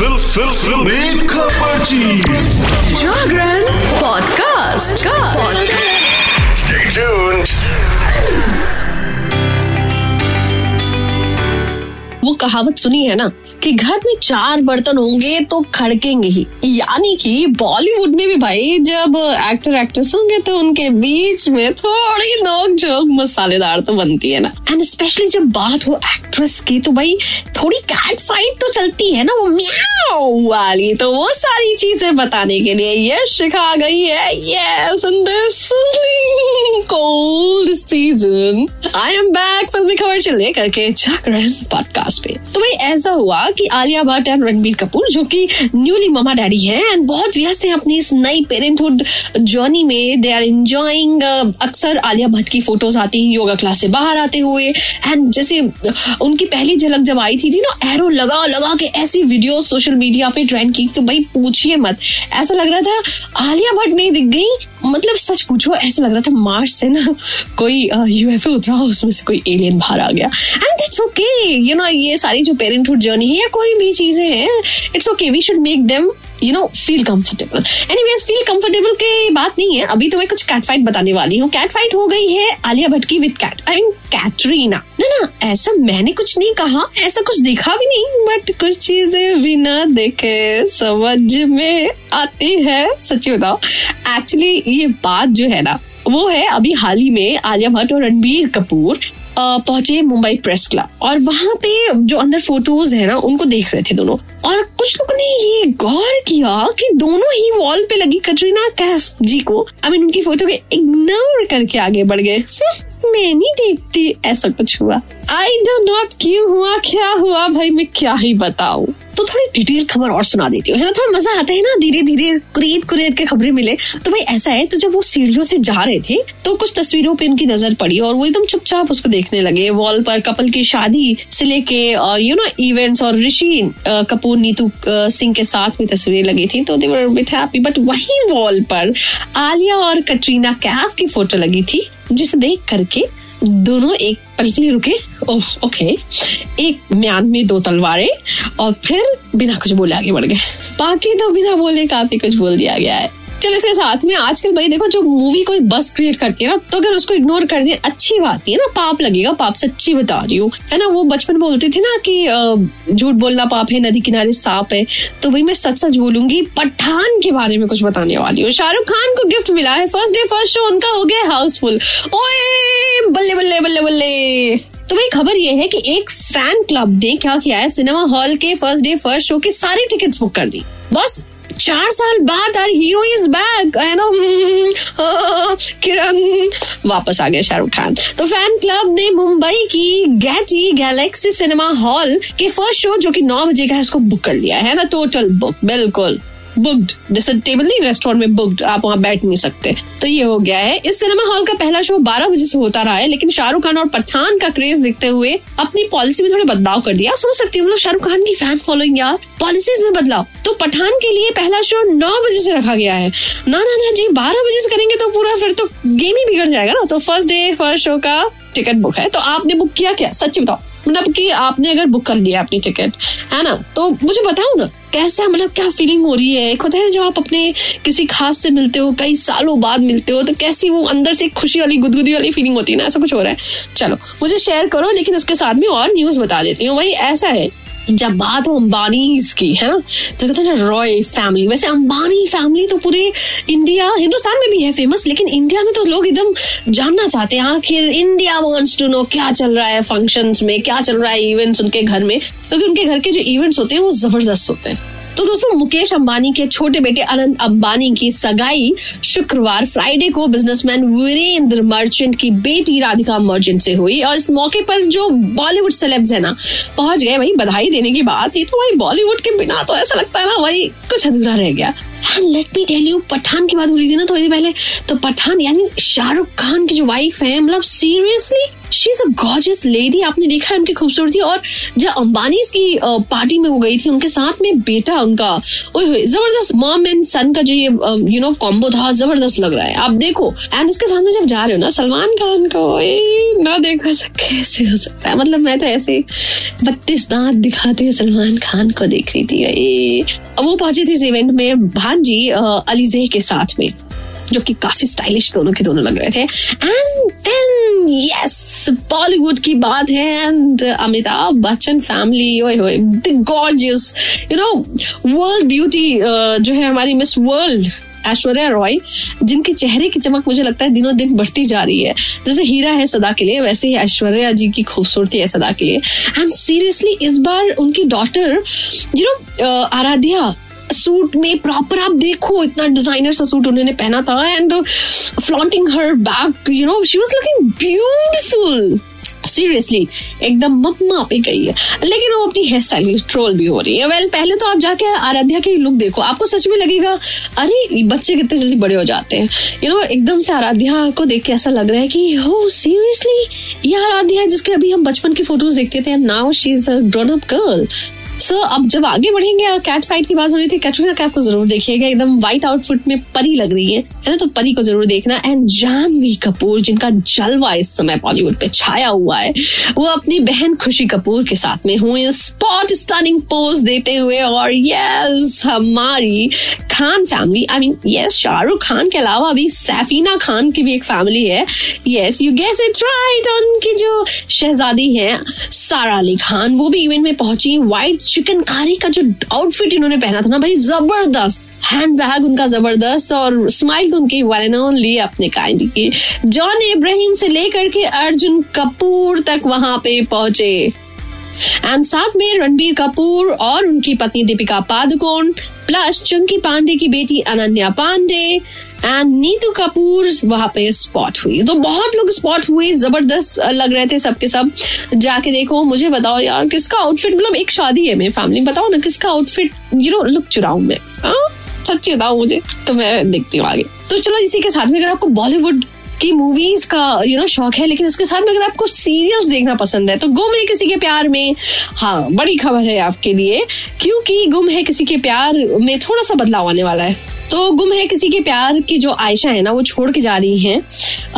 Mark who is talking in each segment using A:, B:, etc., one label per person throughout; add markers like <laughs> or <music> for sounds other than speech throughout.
A: Fill फिल फिल। खबरची
B: जागरण पॉडकास्ट
A: Stay tuned.
C: वो कहावत सुनी है ना कि घर में चार बर्तन होंगे तो खड़केंगे ही। यानी कि बॉलीवुड में भी भाई जब एक्टर एक्ट्रेस होंगे तो उनके बीच में थोड़ी नोक झोंक मसालेदार तो बनती है ना। एंड स्पेशली जब बात हो एक्ट्रेस की तो भाई थोड़ी कैट फाइट तो चलती है ना वो म्याऊ वाली। तो वो सारी चीज़ें बताने के लिए ये शिखा गई है। Yes in this cold season I am back फिल्मी खबर से लेकर के जागरण पॉडकास्ट पे। तो भाई, ऐसा हुआ कि आलिया भट्ट एंड रणबीर कपूर, जो कि न्यूली ममा डैडी हैं एंड बहुत व्यस्त हैं अपनी इस नई पेरेंटहुड जर्नी में। दे आर एंजॉइंग अक्सर आलिया भट्ट की फ़ोटोज़ आती हैं योगा क्लास से बाहर आते हुए। एंड जैसे, उनकी पहली झलक जब आई थी, जी ना एरो लगा लगा के ऐसी वीडियो सोशल मीडिया पे ट्रेंड की तो भाई पूछिए मत। ऐसा लग रहा था आलिया भट्ट नहीं दिख गई। मतलब सच पूछो, ऐसा लग रहा था मार्स से ना कोई यूएफओ उतरा, उसमें से कोई एलियन बाहर आ गया। And it's okay you know ये सारी जो पेरेंटहुड जर्नी है या कोई भी चीज़ें हैं it's okay we should make them you know feel comfortable anyways feel comfortable की बात नहीं है। अभी तो मैं कुछ कैट फाइट बताने वाली हूँ। कैट फाइट हो गई है आलिया भट्ट की with Kat I mean Katrina ना ना, ऐसा मैंने कुछ नहीं कहा, ऐसा कुछ दिखा भी नहीं बट कुछ चीज़ें बिना देखे। समझ में आती है। सच्ची बताओ। एक्चुअली ये बात जो है ना, वो है अभी हाल ही में आलिया भट्ट और रणबीर कपूर पहुँचे मुंबई प्रेस क्लब। और वहाँ पे जो अंदर फ़ोटोज़ है ना, उनको देख रहे थे दोनों। और कुछ लोगों ने ये गौर किया कि दोनों ही वॉल पे लगी कटरीना कैफ जी को। आई मीन उनकी फ़ोटो को इग्नोर करके आगे बढ़ गए। नहीं देखती ऐसा कुछ हुआ। आई डोंट नो अब क्यों हुआ, क्या हुआ, भाई मैं क्या ही बताऊँ। तो थोड़ी डिटेल खबर और सुना देती हूँ थोड़ा मज़ा आता है ना धीरे धीरे कुरेद कुरेद के खबरें मिले। तो भाई ऐसा है तो जब वो सीढ़ियों से जा रहे थे तो कुछ तस्वीरों पे उनकी नज़र पड़ी और वो एकदम चुपचाप उसको देखने लगे। वॉल पर कपल की शादी से लेके यू नो इवेंट्स और ऋषि कपूर, नीतू सिंह के साथ में तस्वीरें लगी थी तो they were bit happy but वही वॉल पर आलिया और कटरीना कैफ की फ़ोटो लगी थी, जिसे देख करके दोनों एक पल के लिए रुके। ओह ओके एक म्यान में दो तलवारें और फिर बिना कुछ बोले आगे बढ़ गए। बाकी तो बिना बोले काफ़ी कुछ बोल दिया गया है। चलो इसके साथ में आजकल भाई देखो, जो मूवी कोई बस क्रिएट करती है ना तो अगर उसको इग्नोर कर दिया अच्छी बात है ना, पाप लगेगा, पाप सच्ची बता रही हूँ। है ना, वो बचपन बोलते थे ना कि झूठ बोलना पाप है, नदी किनारे सांप है। तो भाई मैं सच सच बोलूँगी, पठान के बारे में कुछ बताने वाली हूँ। शाहरुख खान को गिफ्ट मिला है। फ़र्स्ट डे फ़र्स्ट शो उनका हो गया हाउसफुल ओए ये है कि एक फ़ैन क्लब ने क्या किया है? सिनेमा हॉल के फ़र्स्ट डे फ़र्स्ट शो की सारी टिकट्स बुक कर दी। बस चार साल बाद आर हीरो इज़ बैक है ना? <laughs> किरण, वापस आ गया शाहरुख खान। तो फ़ैन क्लब ने मुंबई की गैटी गैलेक्सी सिनेमा हॉल के फ़र्स्ट शो जो कि नौ बजे का है, उसको बुक कर लिया है ना? टोटल बुक बिल्कुल। बुक्ड जैसे टेबल नहीं रेस्टोरेंट में बुक्ड आप वहाँ बैठ नहीं सकते। तो ये हो गया है। इस सिनेमा हॉल का पहला शो 12 बजे से होता रहा है, लेकिन शाहरुख खान और पठान का क्रेज देखते हुए अपनी पॉलिसी में थोड़े बदलाव कर दिया। आप समझ सकते हो मतलब शाहरुख खान की फ़ैन फॉलोइंग यार पॉलिसीज़ में बदलाव। तो पठान के लिए पहला शो नौ बजे से रखा गया है। ना ना ना, जी 12 बजे से करेंगे तो पूरा फिर तो गेम ही बिगड़ जाएगा ना। तो फ़र्स्ट डे फ़र्स्ट शो का टिकट बुक है। तो आपने बुक किया क्या? सच्ची बताओ। मतलब कि आपने अगर बुक कर लिया अपनी टिकट है ना? तो मुझे बताओ ना, कैसा मतलब क्या फीलिंग हो रही है? एक होता है ना जब आप अपने किसी खास से मिलते हो, कई सालों बाद मिलते हो तो कैसी वो अंदर से खुशी वाली, गुदगुदी वाली फीलिंग होती है ना? ऐसा कुछ हो रहा है। चलो, मुझे शेयर करो, लेकिन उसके साथ में और न्यूज़ बता देती हूँ। वही ऐसा है जब बात हो अंबानी की, है ना? तो कहते हैं ना रॉय फैमिली वैसे अंबानी फैमिली तो पूरे इंडिया हिंदुस्तान में भी है फ़ेमस लेकिन इंडिया में तो लोग एकदम जानना चाहते हैं, आखिर इंडिया वांट्स टू नो क्या चल रहा है फ़ंक्शंस में, क्या चल रहा है इवेंट्स उनके घर में। क्योंकि तो उनके घर के जो इवेंट्स होते हैं, वो ज़बरदस्त होते हैं। तो दोस्तों, मुकेश अंबानी के छोटे बेटे अनंत अंबानी की सगाई शुक्रवार फ्राइडे को बिजनेसमैन वीरेंद्र मर्चेंट की बेटी राधिका मर्चेंट से हुई और इस मौके पर जो बॉलीवुड सेलेब्स है ना, पहुँच गए भाई बधाई देने की बात है तो भाई बॉलीवुड के बिना तो ऐसा लगता है ना भाई कुछ अधूरा रह गया। Let me tell you Pathaan की बात हो रही थी ना थोड़ी देर पहले तो पठान यानी शाहरुख खान की जो वाइफ है मतलब seriously she is a gorgeous lady आपने देखा है उनकी खूबसूरती और जब अंबानी की पार्टी में वो गई थी, उनके साथ में बेटा उनका ज़बरदस्त मॉम एंड सन का जो ये यू नो कॉम्बो था, ज़बरदस्त लग रहा है। आप देखो एंड इसके साथ में जब जा रहे हो ना, सलमान खान को ना देखो कैसे हो सकता है? मतलब मैं तो ऐसे बत्तीस दांत दिखाते हुए सलमान खान को देख रही थी वो पहुँचे थे इस इवेंट में भांजी अलीजे के साथ में, जो कि काफ़ी स्टाइलिश दोनों के दोनों लग रहे थे। एंड देन यस बॉलीवुड की बात है and Amitabh Bachchan family gorgeous you know world beauty जो है हमारी मिस वर्ल्ड ऐश्वर्या रॉय जिनके चेहरे की चमक मुझे लगता है दिनों दिन बढ़ती जा रही है। जैसे हीरा है सदा के लिए, वैसे ही ऐश्वर्या जी की खूबसूरती है सदा के लिए। एंड सीरियसली इस बार उनकी daughter you know Aaradhya suit में प्रॉपर आप देखो इतना डिज़ाइनर सा सूट उन्होंने पहना था and flaunting her back you know she was looking beautiful seriously एकदम मम्मा पे गई है। लेकिन वो अपनी हेयर स्टाइल ट्रोल भी हो रही है। वेल well, पहले तो आप जाके आराध्या की लुक देखो। आपको सच में लगेगा अरे बच्चे कितने जल्दी बड़े हो जाते हैं। यू नो एकदम से आराध्या को देख के ऐसा लग रहा है कि हो सीरियसली ये आराध्या है जिसके अभी हम बचपन की फ़ोटोज़ देखते थे now she is a grown up girl so so, अब जब आगे बढ़ेंगे और कैट फाइट की बात हो रही थी कैटरीना कैफ को ज़रूर देखिएगा। एकदम व्हाइट आउटफिट में परी लग रही है। है ना? तो परी को ज़रूर देखना। एंड जानवी कपूर जिनका जलवा इस समय बॉलीवुड पे छाया हुआ है वो अपनी बहन खुशी कपूर के साथ में हुए स्पॉट स्टनिंग पोज देते हुए और यस हमारी Khan family I mean yes Shahrukh Khan के अलावा अभी सैफीना खान की भी एक फैमिली है। Yes you guess it right उनकी जो शहजादी है, सारा अली खान, वो भी इवेंट में पहुँची। व्हाइट चिकनकारी का जो आउटफिट इन्होंने पहना था ना भाई, ज़बरदस्त। हैंड बैग उनका ज़बरदस्त और स्माइल तो उनकी वन ओनली अपने काइंड की। जॉन इब्राहिम से लेकर के अर्जुन कपूर तक वहाँ पे पहुँचे। एंड साथ में रणबीर कपूर और उनकी पत्नी दीपिका पादुकोण प्लस चंकी पांडे की बेटी अनन्या पांडे एंड नीतू कपूर वहाँ पे स्पॉट हुई। तो बहुत लोग स्पॉट हुए, ज़बरदस्त लग रहे थे सबके सब। जाके देखो, मुझे बताओ यार, किसका आउटफिट मतलब एक शादी है मेरी फैमिली बताओ ना किसका आउटफिट यू नो लुक चुराऊ में। सच्ची बताओ मुझे तो मैं देखती हूँ आगे। तो चलो इसी के साथ में अगर आपको बॉलीवुड की मूवीज़ का यू नो शौक है, लेकिन उसके साथ में अगर आपको सीरियल्स देखना पसंद है तो गुम है किसी के प्यार में। हाँ बड़ी खबर है आपके लिए, क्योंकि गुम है किसी के प्यार में थोड़ा सा बदलाव आने वाला है। तो गुम है किसी के प्यार की जो आयशा है ना, वो छोड़ के जा रही है।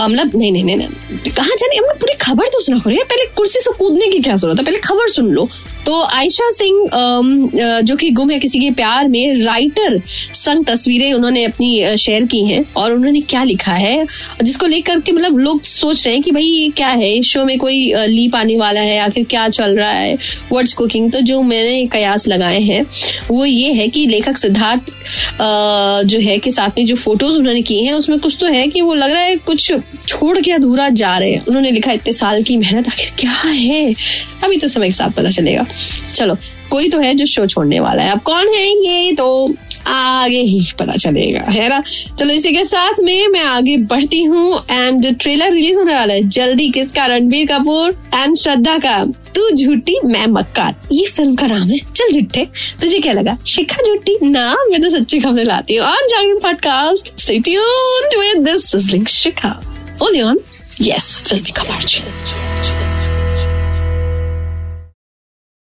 C: मतलब नहीं नहीं नहीं कहा जाने? हमने पूरी खबर तो सुना हो पहले कुर्सी से कूदने की क्या ज़रूरत है? पहले खबर सुन लो। तो आयशा सिंह जो कि गुम है किसी के प्यार में राइटर संग तस्वीरें उन्होंने अपनी शेयर की हैं, और उन्होंने क्या लिखा है, जिसको लेकर के मतलब लोग सोच रहे हैं कि भाई ये क्या है? इस शो में कोई लीप आने वाला है? आखिर क्या चल रहा है? वर्ड्स कुकिंग तो जो मैंने कयास लगाए हैं, वो ये है कि लेखक सिद्धार्थ जो है कि साथ में जो फ़ोटोज़ उन्होंने किए हैं, उसमें कुछ तो है कि वो लग रहा है कुछ छोड़ के अधूरा जा रहे हैं। उन्होंने लिखा इतने साल की मेहनत, आखिर क्या है? अभी तो समय के साथ पता चलेगा। चलो, कोई तो है जो शो छोड़ने वाला है। अब कौन है ये? तो आगे ही पता चलेगा, है ना? चलो इसी के साथ में मैं आगे बढ़ती हूँ एंड ट्रेलर रिलीज़ होने वाला है। जल्दी किसका रणबीर कपूर एंड श्रद्धा का। तू झूठी, मैं मक्कार। ये फ़िल्म का नाम है। चल झूठे। तुझे क्या लगा? शिखा झूठी? ना, मैं तो सच्ची खबरें लाती हूँ। On Jagran podcast stay tuned with this Shikha only on yes फिल्मी खबर